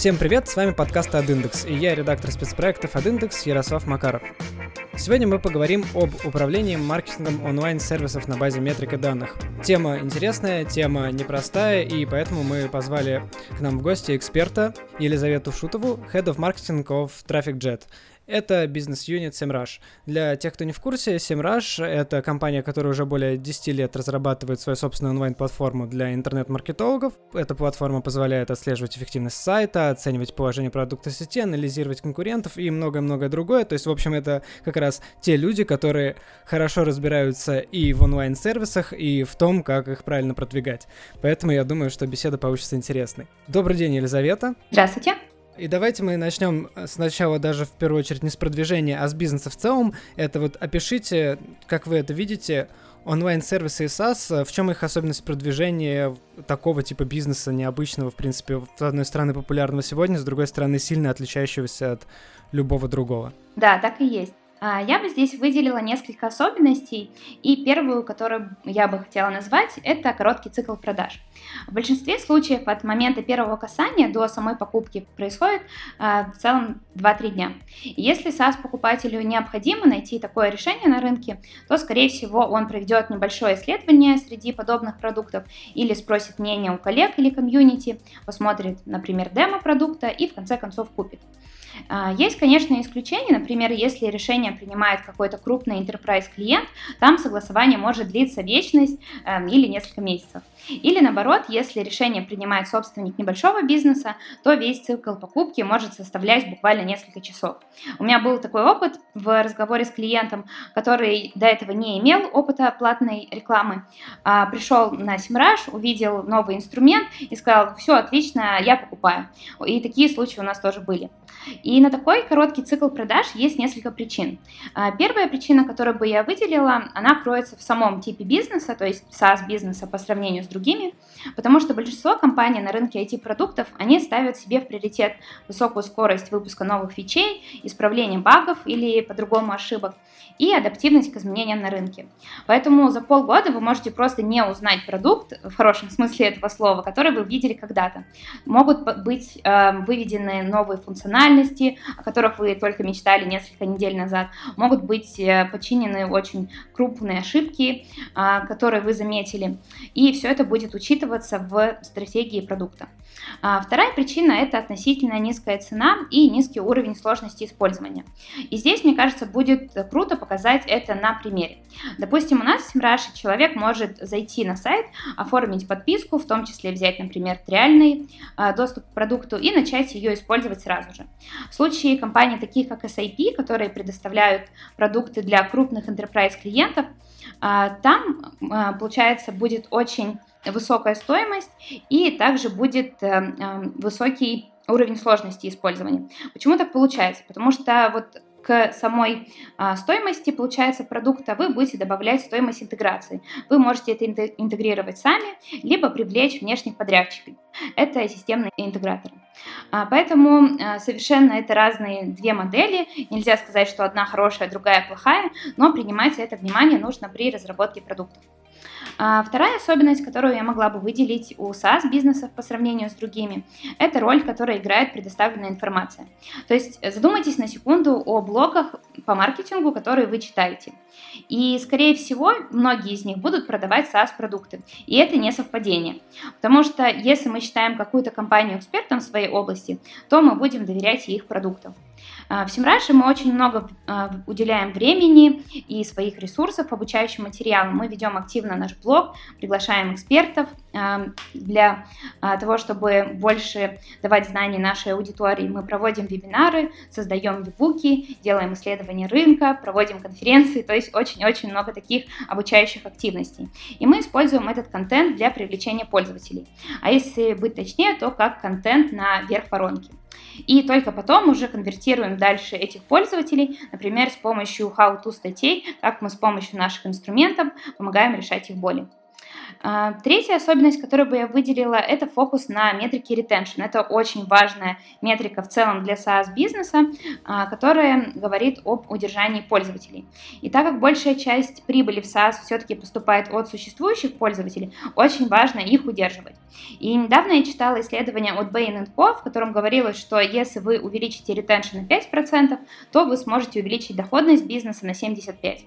Всем привет, с вами подкаст AdIndex, и я редактор спецпроектов AdIndex Ярослав Макаров. Сегодня мы поговорим об управлении маркетингом онлайн-сервисов на базе метрик и данных. Тема интересная, тема непростая, и поэтому мы позвали к нам в гости эксперта Елизавету Шутову, Head of Marketing of TrafficJet. Это бизнес-юнит SEMrush. Для тех, кто не в курсе, SEMrush — это компания, которая уже более 10 лет разрабатывает свою собственную онлайн-платформу для интернет-маркетологов. Эта платформа позволяет отслеживать эффективность сайта, оценивать положение продукта в сети, анализировать конкурентов и многое-многое другое. То есть, в общем, это как раз те люди, которые хорошо разбираются и в онлайн-сервисах, и в том, как их правильно продвигать. Поэтому я думаю, что беседа получится интересной. Добрый день, Елизавета. Здравствуйте. И давайте мы начнем сначала даже в первую очередь не с продвижения, а с бизнеса в целом. Это вот опишите, как вы это видите, онлайн-сервисы и SaaS, в чем их особенность продвижения такого типа бизнеса необычного, в принципе, с одной стороны популярного сегодня, с другой стороны сильно отличающегося от любого другого. Да, так и есть. А, я бы здесь выделила несколько особенностей, и первую, которую я бы хотела назвать, это короткий цикл продаж. В большинстве случаев от момента первого касания до самой покупки происходит а, в целом 2-3 дня. Если SaaS-покупателю необходимо найти такое решение на рынке, то, скорее всего, он проведет небольшое исследование среди подобных продуктов или спросит мнение у коллег или комьюнити, посмотрит, например, демо продукта и в конце концов купит. А, есть, конечно, исключения, например, если решение принимает какой-то крупный enterprise клиент, там согласование может длиться вечность эм, или несколько месяцев. Или наоборот, если решение принимает собственник небольшого бизнеса, то весь цикл покупки может составлять буквально несколько часов. У меня был такой опыт в разговоре с клиентом, который до этого не имел опыта платной рекламы. А, пришел на Simrush, увидел новый инструмент и сказал, все отлично, я покупаю. И такие случаи у нас тоже были. И на такой короткий цикл продаж есть несколько причин. А, первая причина, которую бы я выделила, она кроется в самом типе бизнеса, то есть SaaS бизнеса по сравнению с другими, потому что большинство компаний на рынке IT-продуктов, они ставят себе в приоритет высокую скорость выпуска новых фичей, исправление багов или по-другому ошибок и адаптивность к изменениям на рынке. Поэтому за полгода вы можете просто не узнать продукт, в хорошем смысле этого слова, который вы видели когда-то. Могут быть э, выведены новые функциональности, о которых вы только мечтали несколько недель назад. Могут быть э, подчинены очень крупные ошибки, э, которые вы заметили. И все это будет учитываться в стратегии продукта. А вторая причина – это относительно низкая цена и низкий уровень сложности использования. И здесь, мне кажется, будет круто показать это на примере. Допустим, у нас в SEMrush человек может зайти на сайт, оформить подписку, в том числе взять, например, реальный а, доступ к продукту и начать ее использовать сразу же. В случае компаний таких как SAP, которые предоставляют продукты для крупных enterprise клиентов, а, там, получается, будет очень высокая стоимость и также будет э, э, высокий уровень сложности использования. Почему так получается? Потому что вот к самой а, стоимости, получается, продукта вы будете добавлять стоимость интеграции. Вы можете это интегрировать сами, либо привлечь внешних подрядчиков. Это системные интеграторы. А, поэтому а, совершенно это разные две модели. Нельзя сказать, что одна хорошая, другая плохая, но принимать это внимание нужно при разработке продуктов. А вторая особенность, которую я могла бы выделить у SaaS-бизнесов по сравнению с другими, это роль, которую играет предоставленная информация. То есть задумайтесь на секунду о блогах по маркетингу, которые вы читаете. И, скорее всего, многие из них будут продавать SaaS-продукты. И это не совпадение. Потому что если мы считаем какую-то компанию экспертом в своей области, то мы будем доверять их продуктам. А, в Semrush е мы очень много а, уделяем времени и своих ресурсов обучающим материалам. Мы ведем активно наш блог, приглашаем экспертов а, для того, чтобы больше давать знания нашей аудитории. Мы проводим вебинары, создаем ебуки, делаем исследования рынка, проводим конференции, то есть очень-очень много таких обучающих активностей. И мы используем этот контент для привлечения пользователей. А если быть точнее, то как контент на верх воронки. И только потом уже конвертируем дальше этих пользователей, например, с помощью how-to статей, как мы с помощью наших инструментов помогаем решать их боли. А, третья особенность, которую бы я выделила, это фокус на метрике retention. Это очень важная метрика в целом для SaaS-бизнеса, а, которая говорит об удержании пользователей. И так как большая часть прибыли в SaaS все-таки поступает от существующих пользователей, очень важно их удерживать. И недавно я читала исследование от Bain Co, в котором говорилось, что если вы увеличите retention на 5%, то вы сможете увеличить доходность бизнеса на 75%.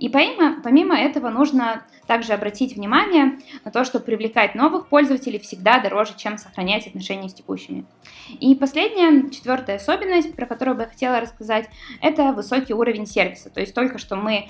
И помимо, помимо этого нужно также обратить внимание на то, что привлекать новых пользователей всегда дороже, чем сохранять отношения с текущими. И последняя, четвертая особенность, про которую бы я хотела рассказать, это высокий уровень сервиса. То есть только что мы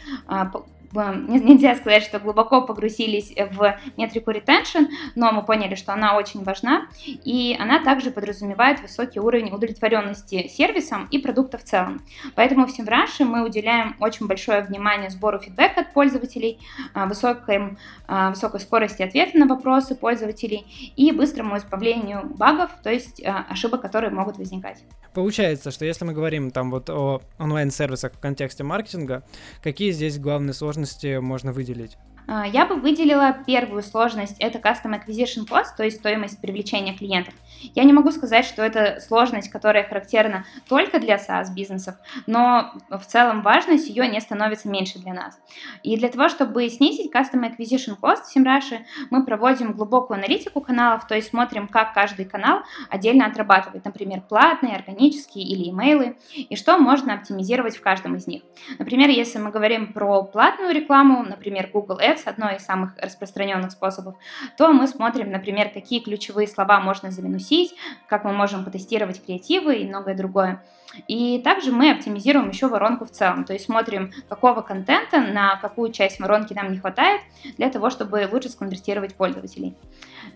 а, нельзя сказать, что глубоко погрузились в метрику retention, но мы поняли, что она очень важна, и она также подразумевает высокий уровень удовлетворенности сервисом и продукта в целом. Поэтому в Semrush мы уделяем очень большое внимание сбору фидбэка от пользователей, а, высокой, а, высокой скорости ответа на вопросы пользователей и быстрому избавлению багов, то есть а, ошибок, которые могут возникать. Получается, что если мы говорим там вот о онлайн-сервисах в контексте маркетинга, какие здесь главные сложности можно выделить? А, я бы выделила первую сложность, это Custom Acquisition Cost, то есть стоимость привлечения клиентов. Я не могу сказать, что это сложность, которая характерна только для SaaS-бизнесов, но в целом важность ее не становится меньше для нас. И для того, чтобы снизить Custom Acquisition Cost в Simrush, мы проводим глубокую аналитику каналов, то есть смотрим, как каждый канал отдельно отрабатывает, например, платные, органические или имейлы, и что можно оптимизировать в каждом из них. Например, если мы говорим про платную рекламу, например, Google Ads, Ads, одно из самых распространенных способов, то мы смотрим, например, какие ключевые слова можно заминусить, как мы можем потестировать креативы и многое другое. И также мы оптимизируем еще воронку в целом, то есть смотрим, какого контента на какую часть воронки нам не хватает для того, чтобы лучше сконвертировать пользователей.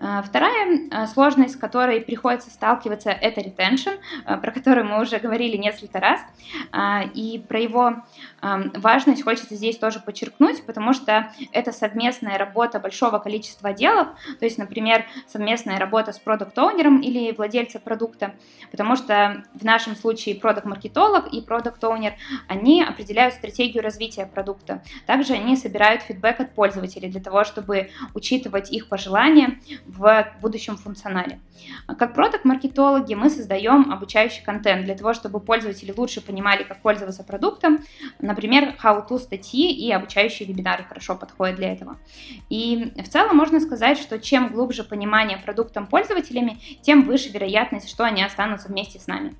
А, вторая а, сложность, с которой приходится сталкиваться, это retention, а, про который мы уже говорили несколько раз. И про его важность хочется здесь тоже подчеркнуть, потому что это совместная работа большого количества отделов, то есть, например, совместная работа с продукт-оунером или владельцем продукта, потому что в нашем случае продукт-маркетолог и продукт-оунер, они определяют стратегию развития продукта. Также они собирают фидбэк от пользователей для того, чтобы учитывать их пожелания в будущем функционале. Как продукт-маркетологи мы создаем обучающий контент для того, чтобы пользователи лучше понимали, как пользоваться продуктом. Например, how-to статьи и обучающие вебинары хорошо подходят для этого. И в целом можно сказать, что чем глубже понимание продуктом пользователями, тем выше вероятность, что они останутся вместе с нами.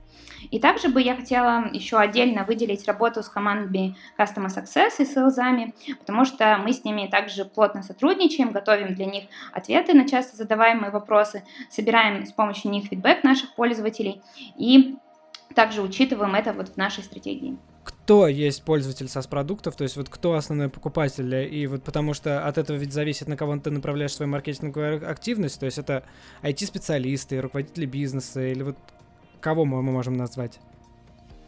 И также бы я хотела еще отдельно выделить работу с командами Customer Success и селзами, потому что мы с ними также плотно сотрудничаем, готовим для них ответы на часто задаваемые вопросы, собираем с помощью них фидбэк наших пользователей и также учитываем это вот в нашей стратегии кто есть пользователь SaaS-продуктов, то есть вот кто основной покупатель, и вот потому что от этого ведь зависит, на кого ты направляешь свою маркетинговую активность, то есть это IT-специалисты, руководители бизнеса, или вот кого мы можем назвать?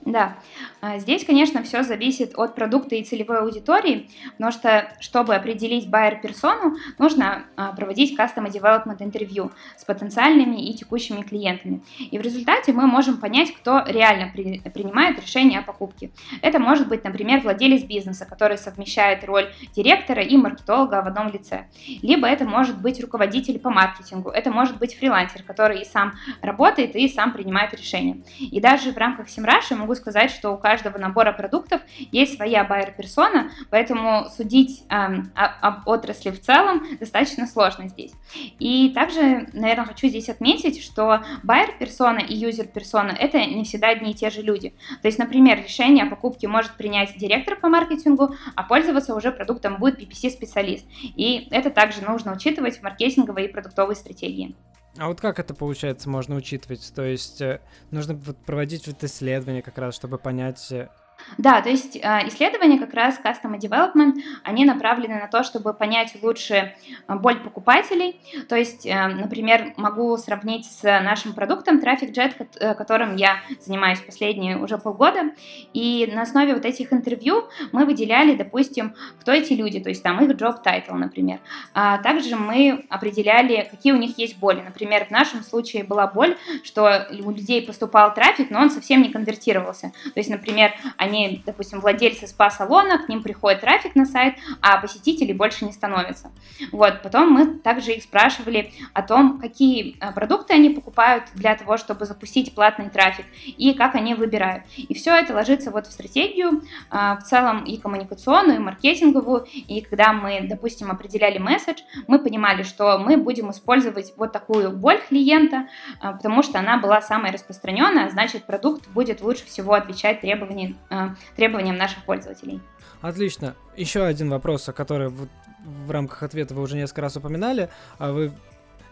Да, а, здесь, конечно, все зависит от продукта и целевой аудитории, потому что, чтобы определить байер-персону, нужно а, проводить Customer Development интервью с потенциальными и текущими клиентами. И в результате мы можем понять, кто реально при, принимает решение о покупке. Это может быть, например, владелец бизнеса, который совмещает роль директора и маркетолога в одном лице. Либо это может быть руководитель по маркетингу, это может быть фрилансер, который и сам работает, и сам принимает решения. И даже в рамках Simrush могу сказать, что у каждого набора продуктов есть своя байер-персона, поэтому судить эм, об отрасли в целом достаточно сложно здесь. И также, наверное, хочу здесь отметить, что байер-персона и юзер-персона — это не всегда одни и те же люди. То есть, например, решение о покупке может принять директор по маркетингу, а пользоваться уже продуктом будет PPC-специалист. И это также нужно учитывать в маркетинговой и продуктовой стратегии. А вот как это получается можно учитывать? То есть э, нужно проводить вот исследования как раз, чтобы понять, э, да, то есть э, исследования как раз Customer Development, они направлены на то, чтобы понять лучше э, боль покупателей. То есть, э, например, могу сравнить с нашим продуктом TrafficJet, которым я занимаюсь последние уже полгода. И на основе вот этих интервью мы выделяли, допустим, кто эти люди, то есть там их job title, например. А также мы определяли, какие у них есть боли. Например, в нашем случае была боль, что у людей поступал трафик, но он совсем не конвертировался. То есть, например, они, допустим, владельцы спа-салона, к ним приходит трафик на сайт, а посетителей больше не становится. Вот, потом мы также их спрашивали о том, какие э, продукты они покупают для того, чтобы запустить платный трафик, и как они выбирают. И все это ложится вот в стратегию, в целом и коммуникационную, и маркетинговую, и когда мы, допустим, определяли месседж, мы понимали, что мы будем использовать вот такую боль клиента, а, потому что она была самой распространенная, а значит, продукт будет лучше всего отвечать требованиям, требованиям наших пользователей. Отлично. Еще один вопрос, о который в, в рамках ответа вы уже несколько раз упоминали. Вы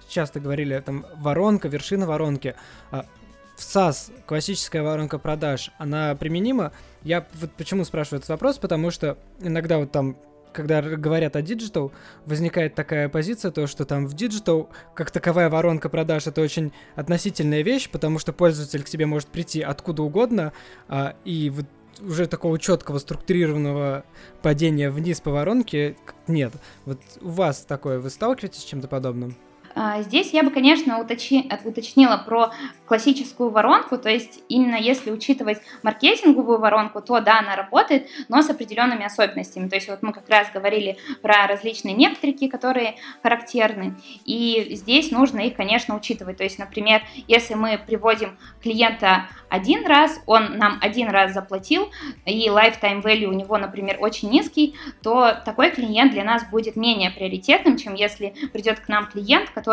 часто говорили, там, воронка, вершина воронки. В SaaS классическая воронка продаж, она применима? Я вот почему спрашиваю этот вопрос, потому что иногда вот там когда говорят о digital, возникает такая позиция, то, что там в digital, как таковая воронка продаж, это очень относительная вещь, потому что пользователь к тебе может прийти откуда угодно, а, и вот уже такого четкого структурированного падения вниз по воронке нет. Вот у вас такое, вы сталкиваетесь с чем-то подобным? А, здесь я бы, конечно, уточни, уточнила про классическую воронку, то есть именно если учитывать маркетинговую воронку, то да, она работает, но с определенными особенностями. То есть вот мы как раз говорили про различные метрики, которые характерны, и здесь нужно их, конечно, учитывать. То есть, например, если мы приводим клиента один раз, он нам один раз заплатил, и lifetime value у него, например, очень низкий, то такой клиент для нас будет менее приоритетным, чем если придет к нам клиент, который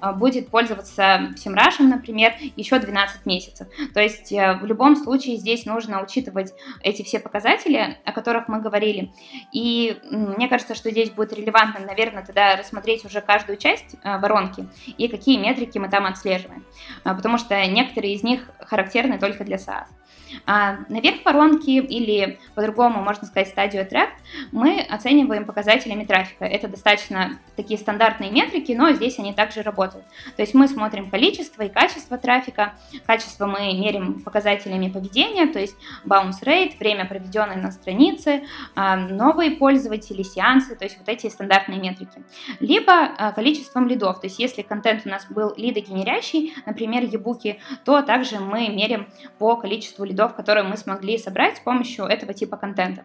а, будет пользоваться Семрашем, например, еще 12 месяцев. То есть э, в любом случае здесь нужно учитывать эти все показатели, о которых мы говорили. И мне кажется, что здесь будет релевантно, наверное, тогда рассмотреть уже каждую часть э, воронки и какие метрики мы там отслеживаем. Потому что некоторые из них характерны только для SaaS. А наверх воронки или по-другому можно сказать стадию attract мы оцениваем показателями трафика. Это достаточно такие стандартные метрики, но здесь они также работают. То есть мы смотрим количество и качество трафика. Качество мы мерим показателями поведения, то есть bounce rate, время, проведенное на странице, а, новые пользователи, сеансы, то есть вот эти стандартные метрики. Либо а, количеством лидов, то есть если контент у нас был лидогенерящий, например, ебуки, то также мы мерим по количеству лидов лидов, которые мы смогли собрать с помощью этого типа контента.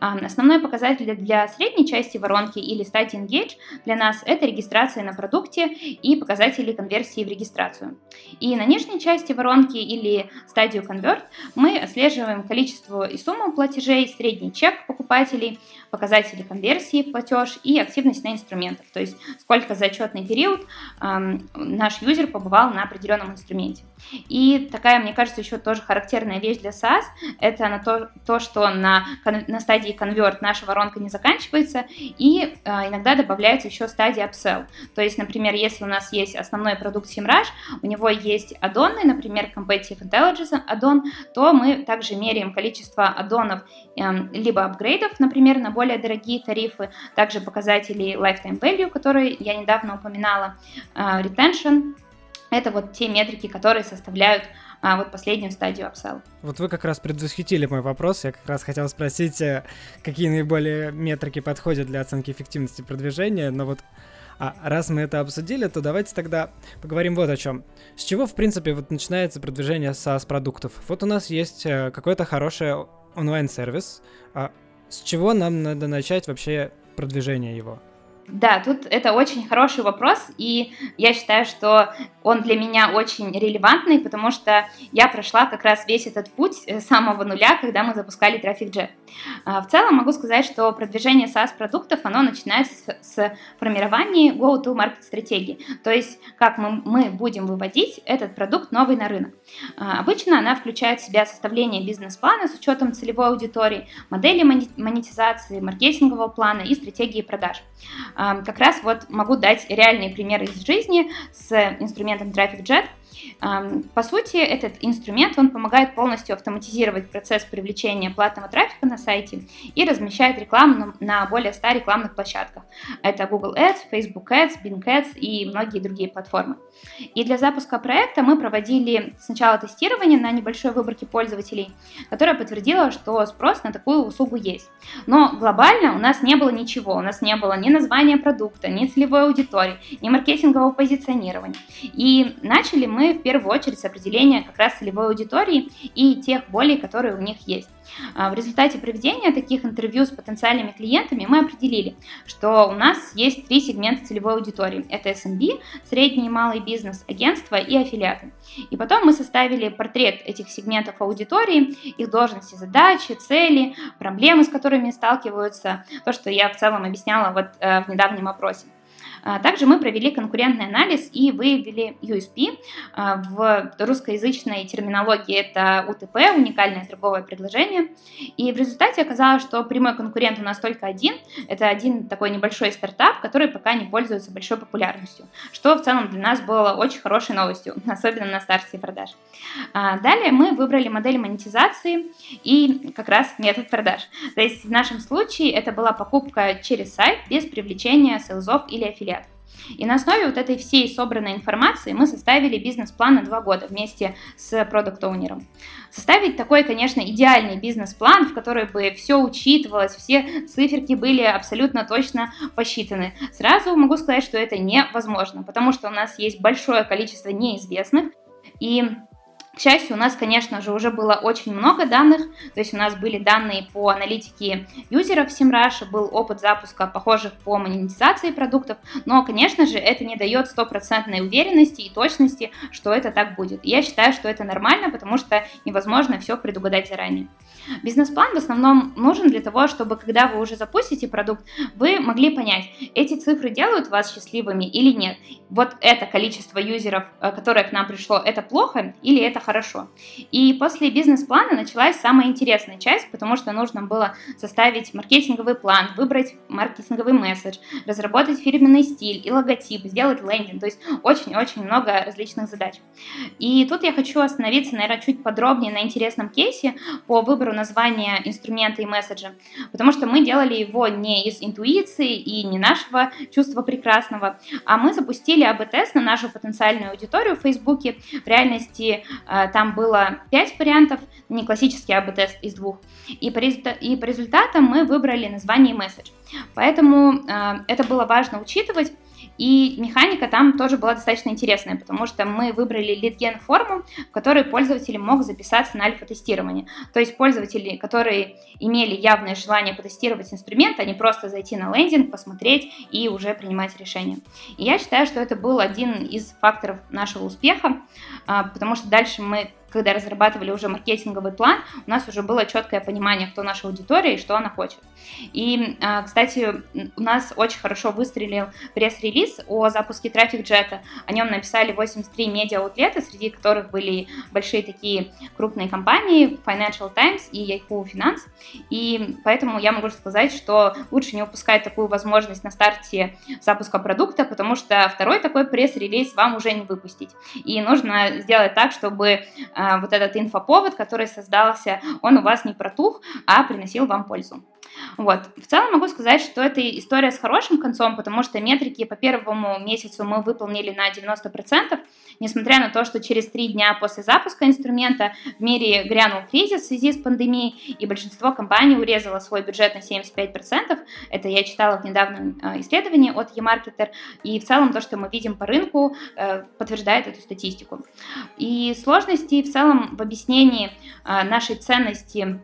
Основной показатель для средней части воронки или стадии Engage для нас это регистрация на продукте и показатели конверсии в регистрацию. И на нижней части воронки или стадию Convert мы отслеживаем количество и сумму платежей, средний чек покупателей, показатели конверсии в платеж и активность на инструментах, то есть сколько за отчетный период эм, наш юзер побывал на определенном инструменте. И такая, мне кажется, еще тоже характерная вещь для SaaS, это на то, то что на, на стадии конверт наша воронка не заканчивается, и э, иногда добавляется еще стадия upsell. То есть, например, если у нас есть основной продукт SEMrush, у него есть аддоны, например, Competitive Intelligence аддон, то мы также меряем количество аддонов э, либо апгрейдов, например, на более дорогие тарифы, также показатели lifetime value, которые я недавно упоминала, э, retention, это вот те метрики, которые составляют а, вот последнюю стадию upsell. Вот вы как раз предвосхитили мой вопрос. Я как раз хотел спросить, э, какие наиболее метрики подходят для оценки эффективности продвижения, но вот а раз мы это обсудили, то давайте тогда поговорим вот о чем. С чего, в принципе, вот начинается продвижение SaaS-продуктов? Вот у нас есть э, какой-то хороший онлайн-сервис. А с чего нам надо начать вообще продвижение его? Да, тут это очень хороший вопрос, и я считаю, что он для меня очень релевантный, потому что я прошла как раз весь этот путь с самого нуля, когда мы запускали Traffic Jet. А, в целом могу сказать, что продвижение SaaS-продуктов, оно начинается с, с формирования go-to-market стратегии, то есть как мы, мы будем выводить этот продукт новый на рынок. А, обычно она включает в себя составление бизнес-плана с учетом целевой аудитории, модели монетизации, маркетингового плана и стратегии продаж как раз вот могу дать реальные примеры из жизни с инструментом Traffic Jet. По сути, этот инструмент, он помогает полностью автоматизировать процесс привлечения платного трафика на сайте и размещает рекламу на более 100 рекламных площадках. Это Google Ads, Facebook Ads, Bing Ads и многие другие платформы. И для запуска проекта мы проводили сначала тестирование на небольшой выборке пользователей, которое подтвердило, что спрос на такую услугу есть. Но глобально у нас не было ничего, у нас не было ни названия продукта, ни целевой аудитории, ни маркетингового позиционирования. И начали мы в первую первую очередь определения как раз целевой аудитории и тех болей, которые у них есть. А, в результате проведения таких интервью с потенциальными клиентами мы определили, что у нас есть три сегмента целевой аудитории. Это SMB, средний и малый бизнес, агентства и аффилиаты. И потом мы составили портрет этих сегментов аудитории, их должности, задачи, цели, проблемы, с которыми сталкиваются, то, что я в целом объясняла вот э, в недавнем опросе. А, также мы провели конкурентный анализ и выявили USP. А, в русскоязычной терминологии это УТП, уникальное торговое предложение. И в результате оказалось, что прямой конкурент у нас только один. Это один такой небольшой стартап, который пока не пользуется большой популярностью, что в целом для нас было очень хорошей новостью, особенно на старте продаж. А, далее мы выбрали модель монетизации и как раз метод продаж. То есть в нашем случае это была покупка через сайт без привлечения селзов или аффилиатов. И на основе вот этой всей собранной информации мы составили бизнес-план на два года вместе с продукт-оунером. Составить такой, конечно, идеальный бизнес-план, в который бы все учитывалось, все циферки были абсолютно точно посчитаны. Сразу могу сказать, что это невозможно, потому что у нас есть большое количество неизвестных, и к счастью, у нас, конечно же, уже было очень много данных, то есть у нас были данные по аналитике юзеров в SEMrush, был опыт запуска похожих по монетизации продуктов, но, конечно же, это не дает стопроцентной уверенности и точности, что это так будет. И я считаю, что это нормально, потому что невозможно все предугадать заранее. Бизнес-план в основном нужен для того, чтобы, когда вы уже запустите продукт, вы могли понять, эти цифры делают вас счастливыми или нет. Вот это количество юзеров, э, которое к нам пришло, это плохо или это хорошо. И после бизнес-плана началась самая интересная часть, потому что нужно было составить маркетинговый план, выбрать маркетинговый месседж, разработать фирменный стиль и логотип, сделать лендинг, то есть очень-очень много различных задач. И тут я хочу остановиться, наверное, чуть подробнее на интересном кейсе по выбору названия инструмента и месседжа, потому что мы делали его не из интуиции и не нашего чувства прекрасного, а мы запустили АБ-тест на нашу потенциальную аудиторию в Фейсбуке. В реальности э, там было 5 вариантов, не классический АБ-тест из двух. И по, и по результатам мы выбрали название и месседж. Поэтому э, это было важно учитывать, и механика там тоже была достаточно интересная, потому что мы выбрали литген форму, в которой пользователь мог записаться на альфа-тестирование. То есть пользователи, которые имели явное желание потестировать инструмент, они просто зайти на лендинг, посмотреть и уже принимать решение. И я считаю, что это был один из факторов нашего успеха, а, потому что дальше мы когда разрабатывали уже маркетинговый план, у нас уже было четкое понимание, кто наша аудитория и что она хочет. И, а, кстати, у нас очень хорошо выстрелил пресс-релиз о запуске Traffic Jet. О нем написали 83 медиа-аутлета, среди которых были большие такие крупные компании, Financial Times и Yahoo Finance. И поэтому я могу сказать, что лучше не упускать такую возможность на старте запуска продукта, потому что второй такой пресс-релиз вам уже не выпустить. И нужно сделать так, чтобы а, вот этот инфоповод, который создался, он у вас не протух, а приносил вам пользу. Вот. В целом могу сказать, что это история с хорошим концом, потому что метрики по первому месяцу мы выполнили на 90%, несмотря на то, что через три дня после запуска инструмента в мире грянул кризис в связи с пандемией, и большинство компаний урезало свой бюджет на 75%. Это я читала в недавнем э, исследовании от eMarketer, и в целом то, что мы видим по рынку, э, подтверждает эту статистику. И сложности в целом в объяснении э, нашей ценности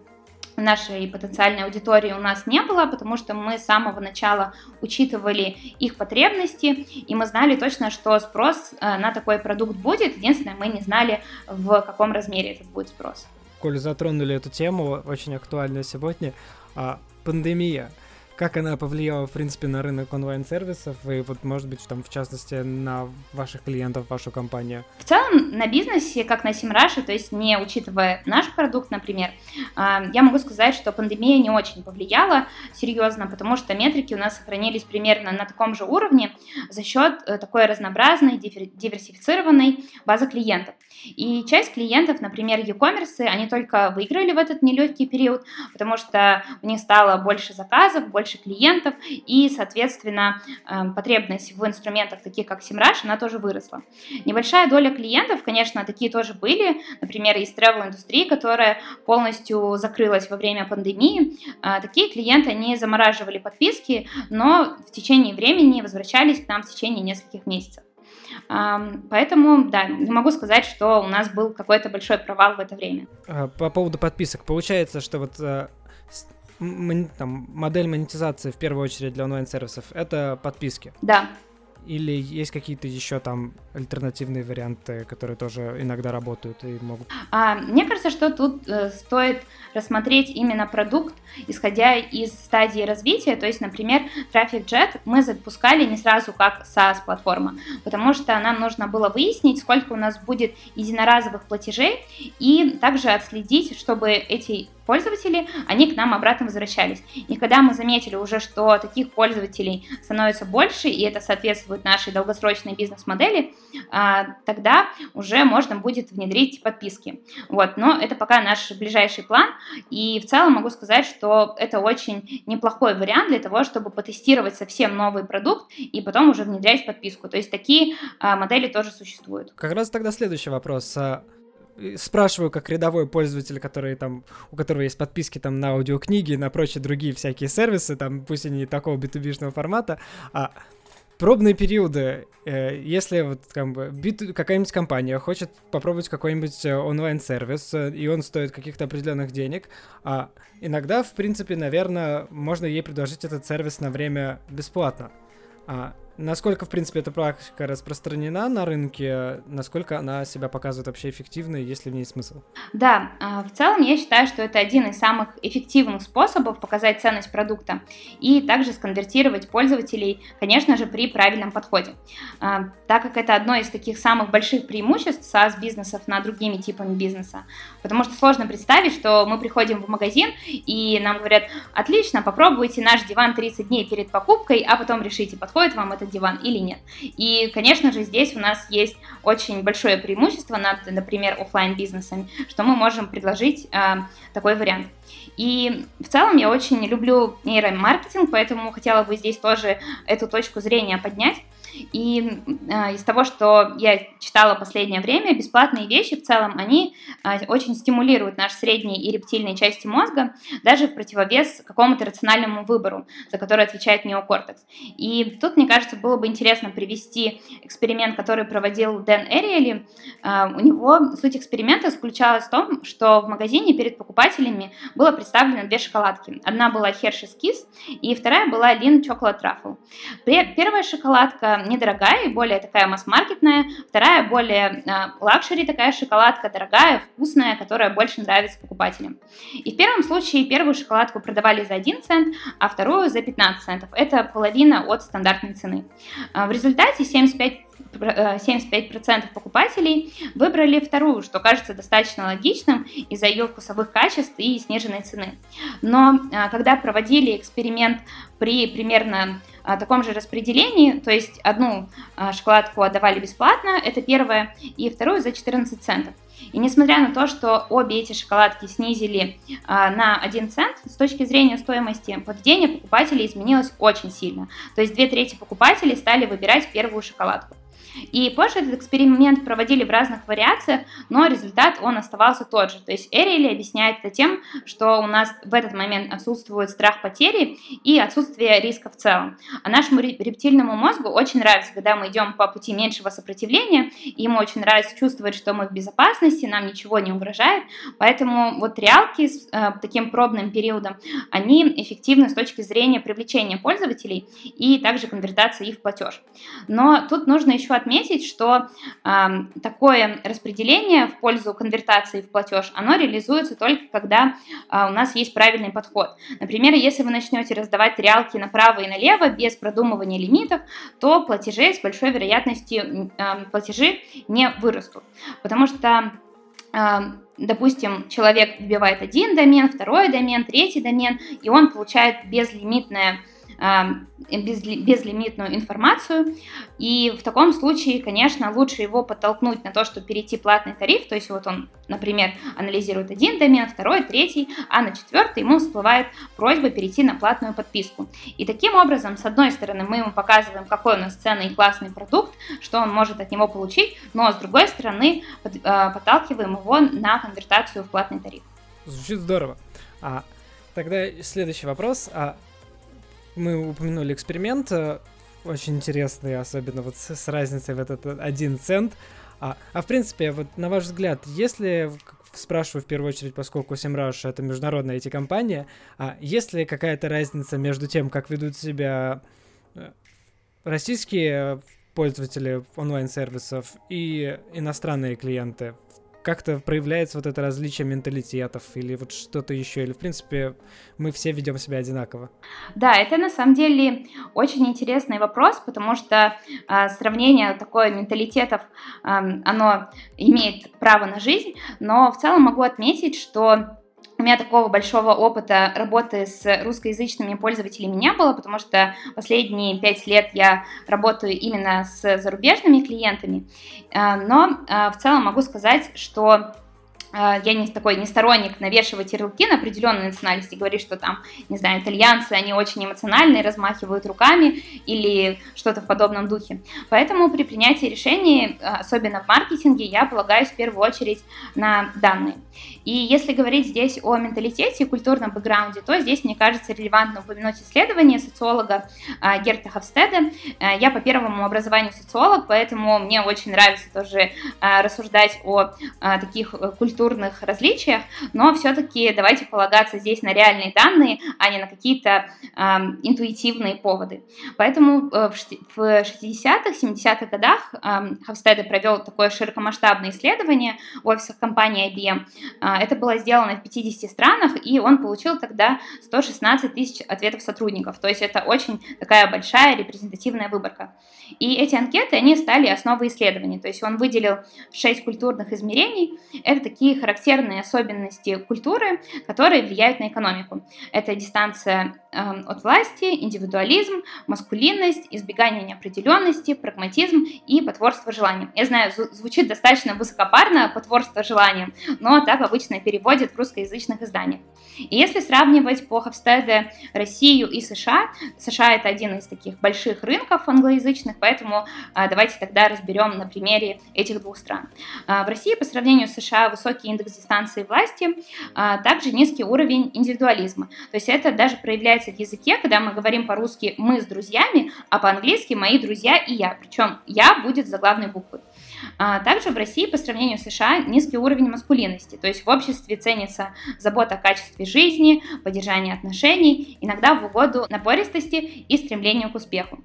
нашей потенциальной аудитории у нас не было, потому что мы с самого начала учитывали их потребности, и мы знали точно, что спрос э, на такой продукт будет. Единственное, мы не знали, в каком размере этот будет спрос. Коль затронули эту тему, очень актуальная сегодня, а, пандемия как она повлияла, в принципе, на рынок онлайн-сервисов и вот, может быть, там, в частности, на ваших клиентов, вашу компанию? В целом, на бизнесе, как на Semrush е, то есть не учитывая наш продукт, например, а, я могу сказать, что пандемия не очень повлияла серьезно, потому что метрики у нас сохранились примерно на таком же уровне за счет э, такой разнообразной, диверсифицированной базы клиентов. И часть клиентов, например, e-commerce, они только выиграли в этот нелегкий период, потому что у них стало больше заказов, больше больше клиентов, и, соответственно, эм, потребность в инструментах, таких как SEMrush, она тоже выросла. Небольшая доля клиентов, конечно, такие тоже были, например, из travel индустрии, которая полностью закрылась во время пандемии. Э, такие клиенты, они замораживали подписки, но в течение времени возвращались к нам в течение нескольких месяцев. Поэтому, да, не могу сказать, что у нас был какой-то большой провал в это время. А, по поводу подписок. Получается, что вот э, там, модель монетизации в первую очередь для онлайн-сервисов это подписки. Да. Или есть какие-то еще там альтернативные варианты, которые тоже иногда работают и могут? А, мне кажется, что тут э, стоит рассмотреть именно продукт, исходя из стадии развития. То есть, например, Traffic Jet мы запускали не сразу как SaaS-платформа, потому что нам нужно было выяснить, сколько у нас будет единоразовых платежей, и также отследить, чтобы эти пользователи, они к нам обратно возвращались. И когда мы заметили уже, что таких пользователей становится больше, и это соответствует нашей долгосрочной бизнес-модели, а, тогда уже можно будет внедрить подписки. Вот, но это пока наш ближайший план, и в целом могу сказать, что это очень неплохой вариант для того, чтобы потестировать совсем новый продукт и потом уже внедрять подписку. То есть такие а, модели тоже существуют. Как раз тогда следующий вопрос а, спрашиваю как рядовой пользователь, который там, у которого есть подписки там на аудиокниги, на прочие другие всякие сервисы, там, пусть они такого b формата, а пробные периоды, э, если вот как бы какая-нибудь компания хочет попробовать какой-нибудь э, онлайн-сервис, э, и он стоит каких-то определенных денег, а иногда, в принципе, наверное, можно ей предложить этот сервис на время бесплатно. А Насколько, в принципе, эта практика распространена на рынке, насколько она себя показывает вообще эффективно, и есть ли в ней смысл? Да, а, в целом я считаю, что это один из самых эффективных способов показать ценность продукта и также сконвертировать пользователей, конечно же, при правильном подходе. А, так как это одно из таких самых больших преимуществ SaaS-бизнесов над другими типами бизнеса, потому что сложно представить, что мы приходим в магазин и нам говорят, отлично, попробуйте наш диван 30 дней перед покупкой, а потом решите, подходит вам это диван или нет. И, конечно же, здесь у нас есть очень большое преимущество над, например, офлайн бизнесами, что мы можем предложить э, такой вариант. И в целом я очень люблю нейромаркетинг, поэтому хотела бы здесь тоже эту точку зрения поднять. И э, из того, что я читала последнее время, бесплатные вещи в целом, они э, очень стимулируют наши средние и рептильные части мозга, даже в противовес какому-то рациональному выбору, за который отвечает неокортекс. И тут, мне кажется, было бы интересно привести эксперимент, который проводил Дэн Ариели. Э, у него суть эксперимента заключалась в том, что в магазине перед покупателями было представлено две шоколадки. Одна была Hershey's Kiss, и вторая была Lindt Chocolate Truffle. Первая шоколадка недорогая и более такая масс-маркетная, вторая более а, luxury такая шоколадка, дорогая, вкусная, которая больше нравится покупателям. И в первом случае первую шоколадку продавали за 1 цент, а вторую за 15 центов. Это половина от стандартной цены. А, в результате 75 75% э, покупателей выбрали вторую, что кажется достаточно логичным из-за ее вкусовых качеств и сниженной цены. Но а, когда проводили эксперимент при примерно а, таком же распределении, то есть одну шоколадку отдавали бесплатно, это первая, и вторую за 14 центов. И несмотря на то, что обе эти шоколадки снизили а, на 1 цент, с точки зрения стоимости поведение покупателей изменилось очень сильно. То есть две трети покупателей стали выбирать первую шоколадку. И позже этот эксперимент проводили в разных вариациях, но результат он оставался тот же. То есть Эрили объясняет это тем, что у нас в этот момент отсутствует страх потери и отсутствие риска в целом. А нашему рептильному мозгу очень нравится, когда мы идем по пути меньшего сопротивления, и ему очень нравится чувствовать, что мы в безопасности, нам ничего не угрожает. Поэтому вот реалки с э, таким пробным периодом, они эффективны с точки зрения привлечения пользователей и также конвертации их в платеж. Но тут нужно еще отметить, что э, такое распределение в пользу конвертации в платеж, оно реализуется только когда э, у нас есть правильный подход. Например, если вы начнете раздавать реалки направо и налево без продумывания лимитов, то платежи с большой вероятностью э, платежи не вырастут, потому что допустим, человек вбивает один домен, второй домен, третий домен, и он получает безлимитное безлимитную информацию. И в таком случае, конечно, лучше его подтолкнуть на то, чтобы перейти платный тариф. То есть вот он, например, анализирует один домен, второй, третий, а на четвертый ему всплывает просьба перейти на платную подписку. И таким образом, с одной стороны, мы ему показываем, какой у нас ценный и классный продукт, что он может от него получить, но с другой стороны, а, подталкиваем его на конвертацию в платный тариф. Звучит здорово. А, тогда следующий вопрос. А мы упомянули эксперимент. Э, очень интересные, особенно вот с, с разницей в этот один цент. А, а в принципе, вот на ваш взгляд, если спрашиваю в первую очередь, поскольку SEMrush это международная IT-компания, а есть ли какая-то разница между тем, как ведут себя э, российские пользователи онлайн-сервисов и иностранные клиенты как-то проявляется вот это различие менталитетов или вот что-то еще, или в принципе мы все ведем себя одинаково? Да, это на самом деле очень интересный вопрос, потому что э, сравнение такое менталитетов, э, оно имеет право на жизнь, но в целом могу отметить, что у меня такого большого опыта работы с русскоязычными пользователями не было, потому что последние пять лет я работаю именно с зарубежными клиентами. Э, но э, в целом могу сказать, что а, я не такой не сторонник навешивать ярлыки на определенные национальности, говорить, что там, не знаю, итальянцы, они очень эмоциональные, размахивают руками или что-то в подобном духе. Поэтому при принятии решений, особенно в маркетинге, я полагаюсь в первую очередь на данные. И если говорить здесь о менталитете и культурном бэкграунде, то здесь, мне кажется, релевантно упомянуть исследование социолога а, Герта Хавстеда. Я по первому образованию социолог, поэтому мне очень нравится тоже рассуждать о таких культурных различиях, но все-таки давайте полагаться здесь на реальные данные, а не на какие-то э, интуитивные поводы. Поэтому э, в 60-х, 70-х годах э, Хавстеде провел такое широкомасштабное исследование в офисах компании IBM. Э, это было сделано в 50 странах, и он получил тогда 116 тысяч ответов сотрудников. То есть это очень такая большая репрезентативная выборка. И эти анкеты, они стали основой исследований. То есть он выделил 6 культурных измерений. Это такие характерные особенности культуры, которые влияют на экономику. Это дистанция э, от власти, индивидуализм, маскулинность, избегание неопределенности, прагматизм и потворство желаниям. Я знаю, звучит достаточно высокопарно потворство желаниям, но так обычно переводят в русскоязычных изданиях. И если сравнивать по Хавстеде Россию и США, США это один из таких больших рынков англоязычных, поэтому э, давайте тогда разберем на примере этих двух стран. Э, в России по сравнению с США высокий высокий индекс дистанции власти, а также низкий уровень индивидуализма. То есть это даже проявляется в языке, когда мы говорим по-русски «мы с друзьями», а по-английски «мои друзья» и «я». Причем «я» будет за главной буквой. А также в России по сравнению с США низкий уровень маскулинности, то есть в обществе ценится забота о качестве жизни, поддержание отношений, иногда в угоду напористости и стремлению к успеху.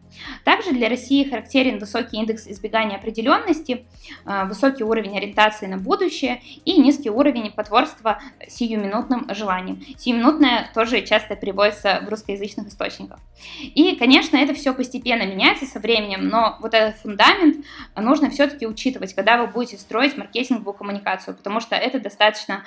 Также для России характерен высокий индекс избегания определенности, а, высокий уровень ориентации на будущее и низкий уровень потворства сиюминутным желаниям. Сиюминутное тоже часто приводится в русскоязычных источниках. И, конечно, это все постепенно меняется со временем, но вот этот фундамент нужно все-таки учить учитывать, когда вы будете строить маркетинговую коммуникацию, потому что это достаточно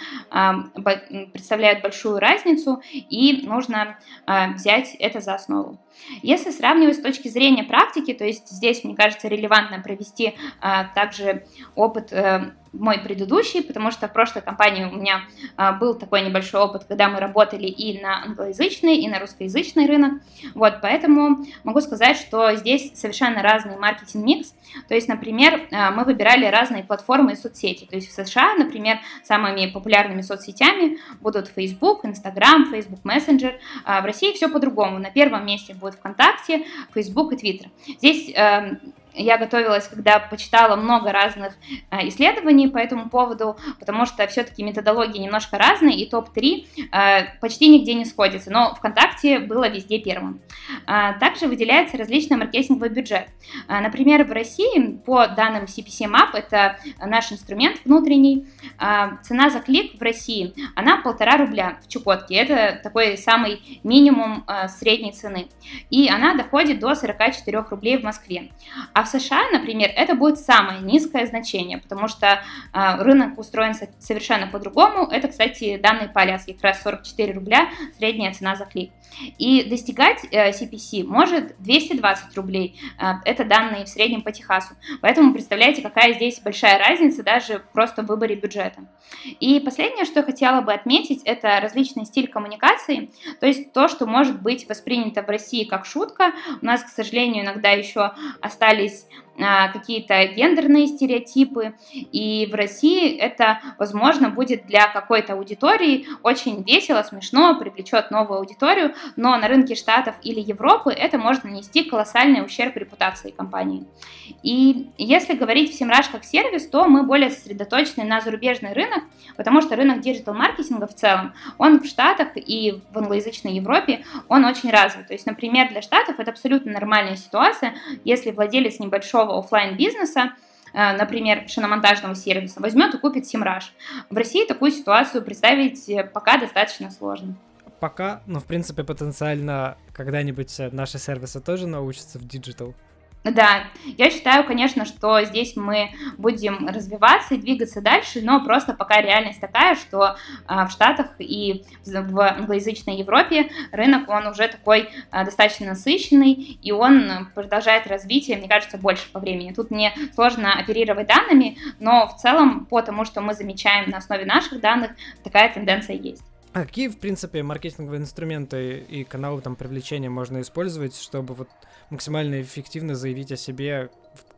представляет большую разницу, и нужно э, взять это за основу. Если сравнивать с точки зрения практики, то есть здесь, мне кажется, релевантно провести а, также опыт а, мой предыдущий, потому что в прошлой компании у меня а, был такой небольшой опыт, когда мы работали и на англоязычный, и на русскоязычный рынок. Вот, поэтому могу сказать, что здесь совершенно разный маркетинг-микс. То есть, например, а, мы выбирали разные платформы и соцсети. То есть в США, например, самыми популярными соцсетями будут Facebook, Instagram, Facebook Messenger. А в России все по-другому. На первом месте будет ВКонтакте, Facebook и Twitter. Здесь эм, я готовилась, когда почитала много разных э, исследований по этому поводу, потому что все-таки методологии немножко разные, и топ-3 э, почти нигде не сходятся, но ВКонтакте было везде первым. Э, также выделяется различный маркетинговый бюджет. Например, в России, по данным CPC Map, это наш инструмент внутренний, цена за клик в России, она полтора рубля в Чукотке, это такой самый минимум средней цены, и она доходит до 44 рублей в Москве. А в США, например, это будет самое низкое значение, потому что э, рынок устроен совершенно по-другому. Это, кстати, данные по Аляске, как раз 44 рубля средняя цена за клик. И достигать э, CPC может 220 рублей. Э, это данные в среднем по Техасу. Поэтому представляете, какая здесь большая разница даже просто в выборе бюджета. И последнее, что я хотела бы отметить, это различный стиль коммуникации, то есть то, что может быть воспринято в России как шутка. У нас, к сожалению, иногда еще остались остались а, какие-то гендерные стереотипы, и в России это, возможно, будет для какой-то аудитории очень весело, смешно, привлечет новую аудиторию, но на рынке Штатов или Европы это может нанести колоссальный ущерб репутации компании. И если говорить в Semrush как сервис, то мы более сосредоточены на зарубежный рынок, потому что рынок диджитал-маркетинга в целом, он в Штатах и в англоязычной Европе, он очень развит. То есть, например, для Штатов это абсолютно нормальная ситуация, если владелец небольшого большого офлайн бизнеса э, например, шиномонтажного сервиса, возьмет и купит Semrush. В России такую ситуацию представить э, пока достаточно сложно. Пока, но в принципе потенциально когда-нибудь э, наши сервисы тоже научатся в диджитал. Да, я считаю, конечно, что здесь мы будем развиваться и двигаться дальше, но просто пока реальность такая, что а, в Штатах и в англоязычной Европе рынок, он уже такой а, достаточно насыщенный, и он продолжает развитие, мне кажется, больше по времени. Тут мне сложно оперировать данными, но в целом по тому, что мы замечаем на основе наших данных, такая тенденция есть. А какие, в принципе, маркетинговые инструменты и каналы там привлечения можно использовать, чтобы вот максимально эффективно заявить о себе,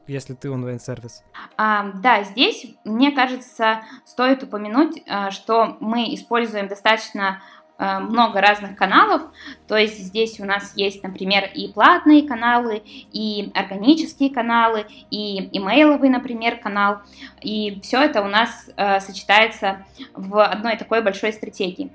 если ты онлайн-сервис? А, да, здесь, мне кажется, стоит упомянуть, э, что мы используем достаточно много разных каналов, то есть здесь у нас есть, например, и платные каналы, и органические каналы, и имейловый, например, канал, и все это у нас э, сочетается в одной такой большой стратегии.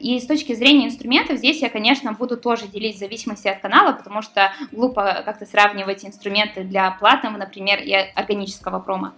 И с точки зрения инструментов, здесь я, конечно, буду тоже делить в зависимости от канала, потому что глупо как-то сравнивать инструменты для платного, например, и органического промо.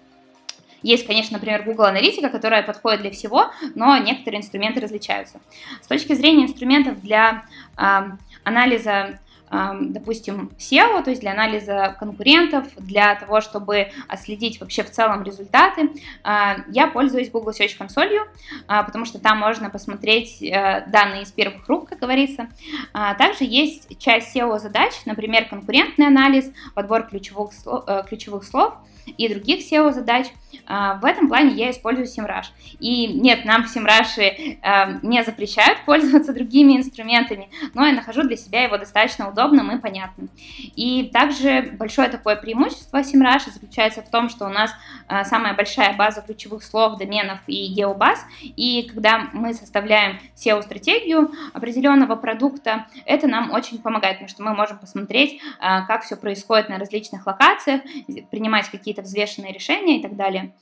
Есть, конечно, например, Google Аналитика, которая подходит для всего, но некоторые инструменты различаются. С точки зрения инструментов для э, анализа допустим, SEO, то есть для анализа конкурентов, для того, чтобы отследить вообще в целом результаты, а, я пользуюсь Google Search консолью, а, потому что там можно посмотреть э, данные из первых рук, как говорится. Также есть часть SEO задач, например, конкурентный анализ, подбор ключевых, э, ключевых слов и других SEO задач – а, в этом плане я использую Semrush. И нет, нам в Semrush а, не запрещают пользоваться другими инструментами, но я нахожу для себя его достаточно удобным и понятным. И также большое такое преимущество Semrush заключается в том, что у нас а, самая большая база ключевых слов, доменов и геобаз, и когда мы составляем SEO-стратегию определенного продукта, это нам очень помогает, потому что мы можем посмотреть, как все происходит на различных локациях, принимать какие-то взвешенные решения и так далее.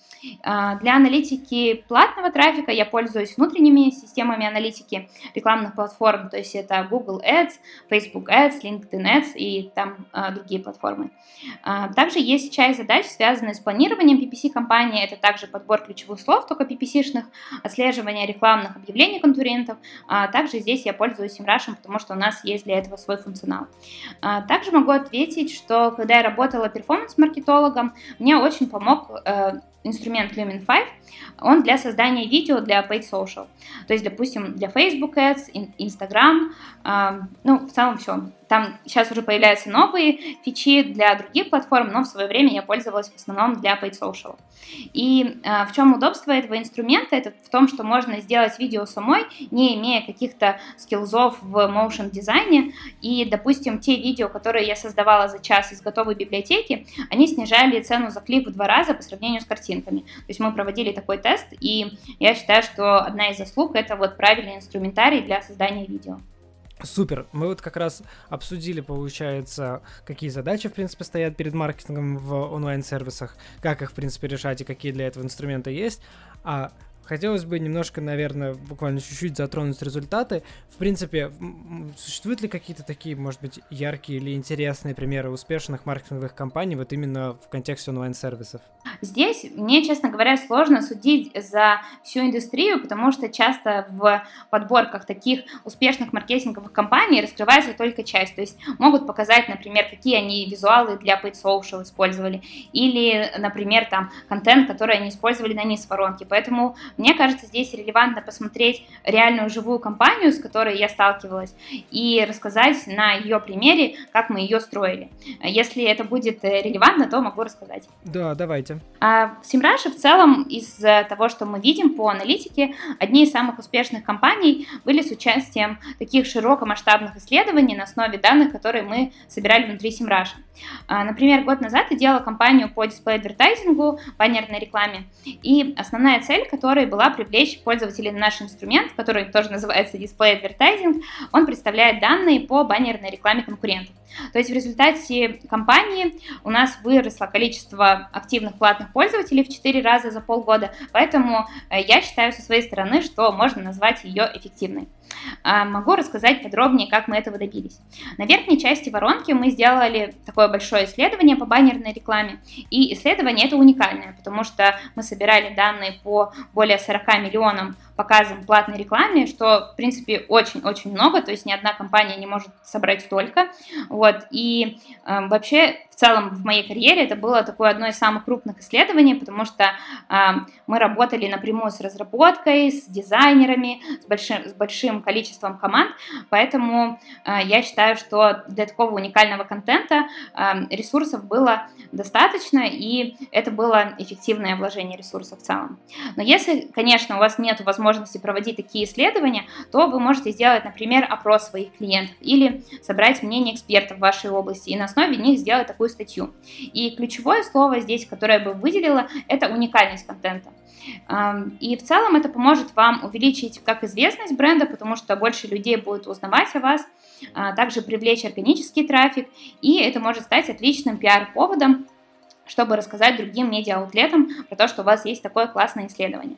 А, для аналитики платного трафика я пользуюсь внутренними системами аналитики рекламных платформ, то есть это Google Ads, Facebook Ads, LinkedIn Ads и там а, другие платформы. А, также есть часть задач, связанные с планированием PPC-компании, это также подбор ключевых слов, только PPC-шных, отслеживание рекламных объявлений конкурентов. Также здесь я пользуюсь SEMrush, потому что у нас есть для этого свой функционал. Также могу ответить, что когда я работала перформанс-маркетологом, мне очень помог э, инструмент Lumen 5, он для создания видео для paid social. То есть, допустим, для Facebook Ads, Instagram, э, ну, в целом все. Там сейчас уже появляются новые фичи для других платформ, но в свое время я пользовалась в основном для paid social. И э, в чем удобство этого инструмента? Это в том, что можно сделать видео самой, не имея каких-то скиллзов в motion дизайне. И, допустим, те видео, которые я создавала за час из готовой библиотеки, они снижали цену за клик в два раза по сравнению с картинками. То есть мы проводили такой тест, и я считаю, что одна из заслуг это вот правильный инструментарий для создания видео. Супер. Мы вот как раз обсудили, получается, какие задачи, в принципе, стоят перед маркетингом в онлайн-сервисах, как их, в принципе, решать и какие для этого инструменты есть. А Хотелось бы немножко, наверное, буквально чуть-чуть затронуть результаты. В принципе, существуют ли какие-то такие, может быть, яркие или интересные примеры успешных маркетинговых кампаний вот именно в контексте онлайн-сервисов? Здесь мне, честно говоря, сложно судить за всю индустрию, потому что часто в подборках таких успешных маркетинговых кампаний раскрывается только часть. То есть могут показать, например, какие они визуалы для paid social использовали, или, например, там контент, который они использовали на низ воронки. Поэтому Мне кажется, здесь релевантно посмотреть реальную живую компанию, с которой я сталкивалась, и рассказать на ее примере, как мы ее строили. Если это будет релевантно, то могу рассказать. Да, давайте. А в Semrush в целом из того, что мы видим по аналитике, одни из самых успешных компаний были с участием таких широкомасштабных исследований на основе данных, которые мы собирали внутри Semrush. А, например, год назад я делала кампанию по дисплей-адвертайзингу, баннерной рекламе, и основная цель которой была привлечь пользователей на наш инструмент, который тоже называется дисплей-адвертайзинг. Он представляет данные по баннерной рекламе конкурентов. То есть в результате кампании у нас выросло количество активных платных пользователей в 4 раза за полгода, поэтому э, я считаю со своей стороны, что можно назвать ее эффективной. А, могу рассказать подробнее, как мы этого добились. На верхней части воронки мы сделали такое большое исследование по баннерной рекламе. И исследование это уникальное, потому что мы собирали данные по более 40 миллионам показам платной рекламе, что, в принципе, очень-очень много, то есть ни одна компания не может собрать столько. Вот. И э, вообще в целом в моей карьере это было такое одно из самых крупных исследований, потому что э, мы работали напрямую с разработкой, с дизайнерами, с большим, с большим количеством команд, поэтому э, я считаю, что для такого уникального контента э, ресурсов было достаточно, и это было эффективное вложение ресурсов в целом. Но если, конечно, у вас нет возможности проводить такие исследования, то вы можете сделать, например, опрос своих клиентов или собрать мнение экспертов в вашей области и на основе них сделать такую такую статью. И ключевое слово здесь, которое я бы выделила, это уникальность контента. И в целом это поможет вам увеличить как известность бренда, потому что больше людей будет узнавать о вас, а также привлечь органический трафик, и это может стать отличным пиар-поводом чтобы рассказать другим медиа-аутлетам про то, что у вас есть такое классное исследование.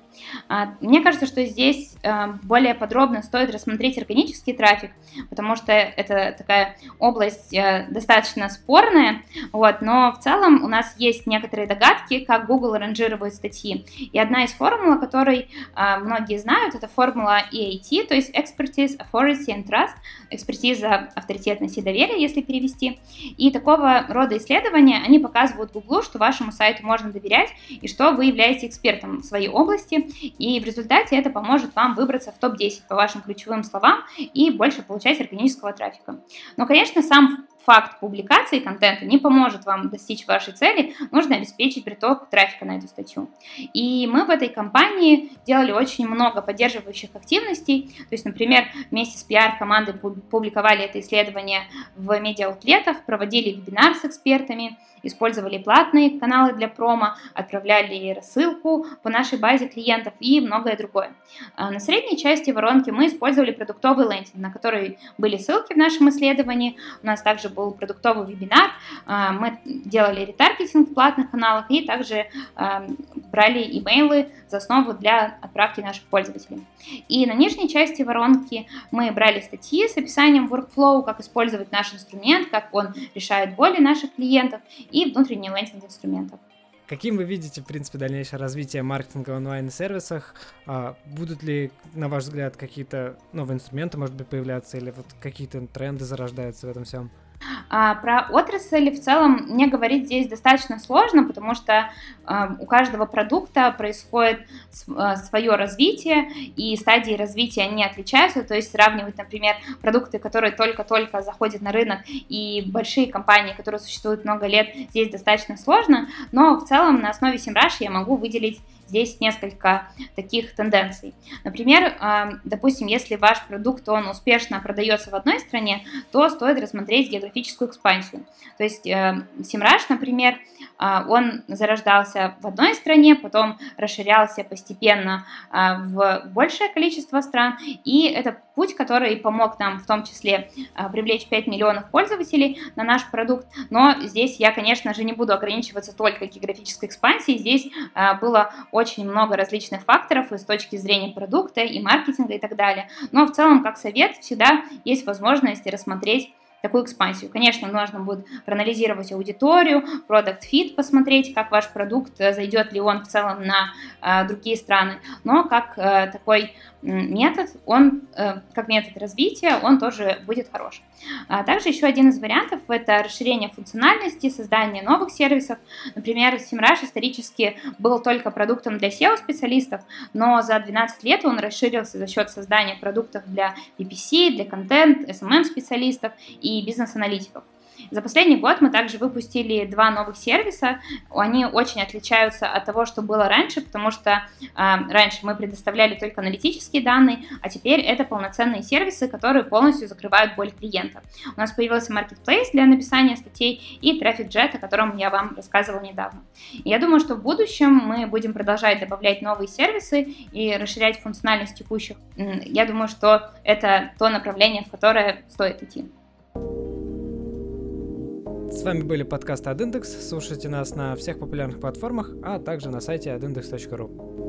А, мне кажется, что здесь э, более подробно стоит рассмотреть органический трафик, потому что это такая область э, достаточно спорная, вот, но в целом у нас есть некоторые догадки, как Google ранжирует статьи. И одна из формул, о которой э, многие знают, это формула EAT, то есть Expertise, Authority and Trust, экспертиза, авторитетность и доверие, если перевести. И такого рода исследования, они показывают Google что вашему сайту можно доверять и что вы являетесь экспертом в своей области, и в результате это поможет вам выбраться в топ-10 по вашим ключевым словам и больше получать органического трафика. Но, конечно, сам факт публикации контента не поможет вам достичь вашей цели, нужно обеспечить приток трафика на эту статью. И мы в этой компании делали очень много поддерживающих активностей, то есть, например, вместе с PR-командой публиковали это исследование в медиаутлетах, проводили вебинар с экспертами, использовали платные каналы для промо, отправляли рассылку по нашей базе клиентов и многое другое. А на средней части воронки мы использовали продуктовый лендинг, на который были ссылки в нашем исследовании. У нас также был продуктовый вебинар, а, мы делали ретаргетинг в платных каналах и также а, брали имейлы за основу для отправки наших пользователей. И на нижней части воронки мы брали статьи с описанием workflow, как использовать наш инструмент, как он решает боли наших клиентов и внутренний лендинг инструментов. Каким вы видите, в принципе, дальнейшее развитие маркетинга в онлайн-сервисах? А, будут ли, на ваш взгляд, какие-то новые инструменты, может быть, появляться, или вот какие-то тренды зарождаются в этом всем? А про отрасль в целом мне говорить здесь достаточно сложно, потому что э, у каждого продукта происходит э, свое развитие, и стадии развития они отличаются. То есть сравнивать, например, продукты, которые только-только заходят на рынок, и большие компании, которые существуют много лет, здесь достаточно сложно. Но в целом на основе SEMrush я могу выделить здесь несколько таких тенденций. Например, допустим, если ваш продукт, он успешно продается в одной стране, то стоит рассмотреть географическую экспансию. То есть Simrush, например, а, он зарождался в одной стране, потом расширялся постепенно а, в большее количество стран, и это путь, который помог нам в том числе а, привлечь 5 миллионов пользователей на наш продукт, но здесь я, конечно же, не буду ограничиваться только географической экспансией, здесь было очень много различных факторов и с точки зрения продукта, и маркетинга и так далее, но в целом, как совет, всегда есть возможность рассмотреть такую экспансию. Конечно, нужно будет проанализировать аудиторию, продукт fit посмотреть, как ваш продукт, э, зайдет ли он в целом на э, другие страны, но как э, такой метод, он, э, как метод развития, он тоже будет хорош. А также еще один из вариантов – это расширение функциональности, создание новых сервисов. Например, SEMrush исторически был только продуктом для SEO-специалистов, но за 12 лет он расширился за счет создания продуктов для PPC, для контент, SMM-специалистов и бизнес-аналитиков. За последний год мы также выпустили два новых сервиса. Они очень отличаются от того, что было раньше, потому что э, раньше мы предоставляли только аналитические данные, а теперь это полноценные сервисы, которые полностью закрывают боль клиента. У нас появился Marketplace для написания статей и Traffic Jet, о котором я вам рассказывала недавно. Я думаю, что в будущем мы будем продолжать добавлять новые сервисы и расширять функциональность текущих. Я думаю, что это то направление, в которое стоит идти. С вами были подкасты от Слушайте нас на всех популярных платформах, а также на сайте adindex.ru.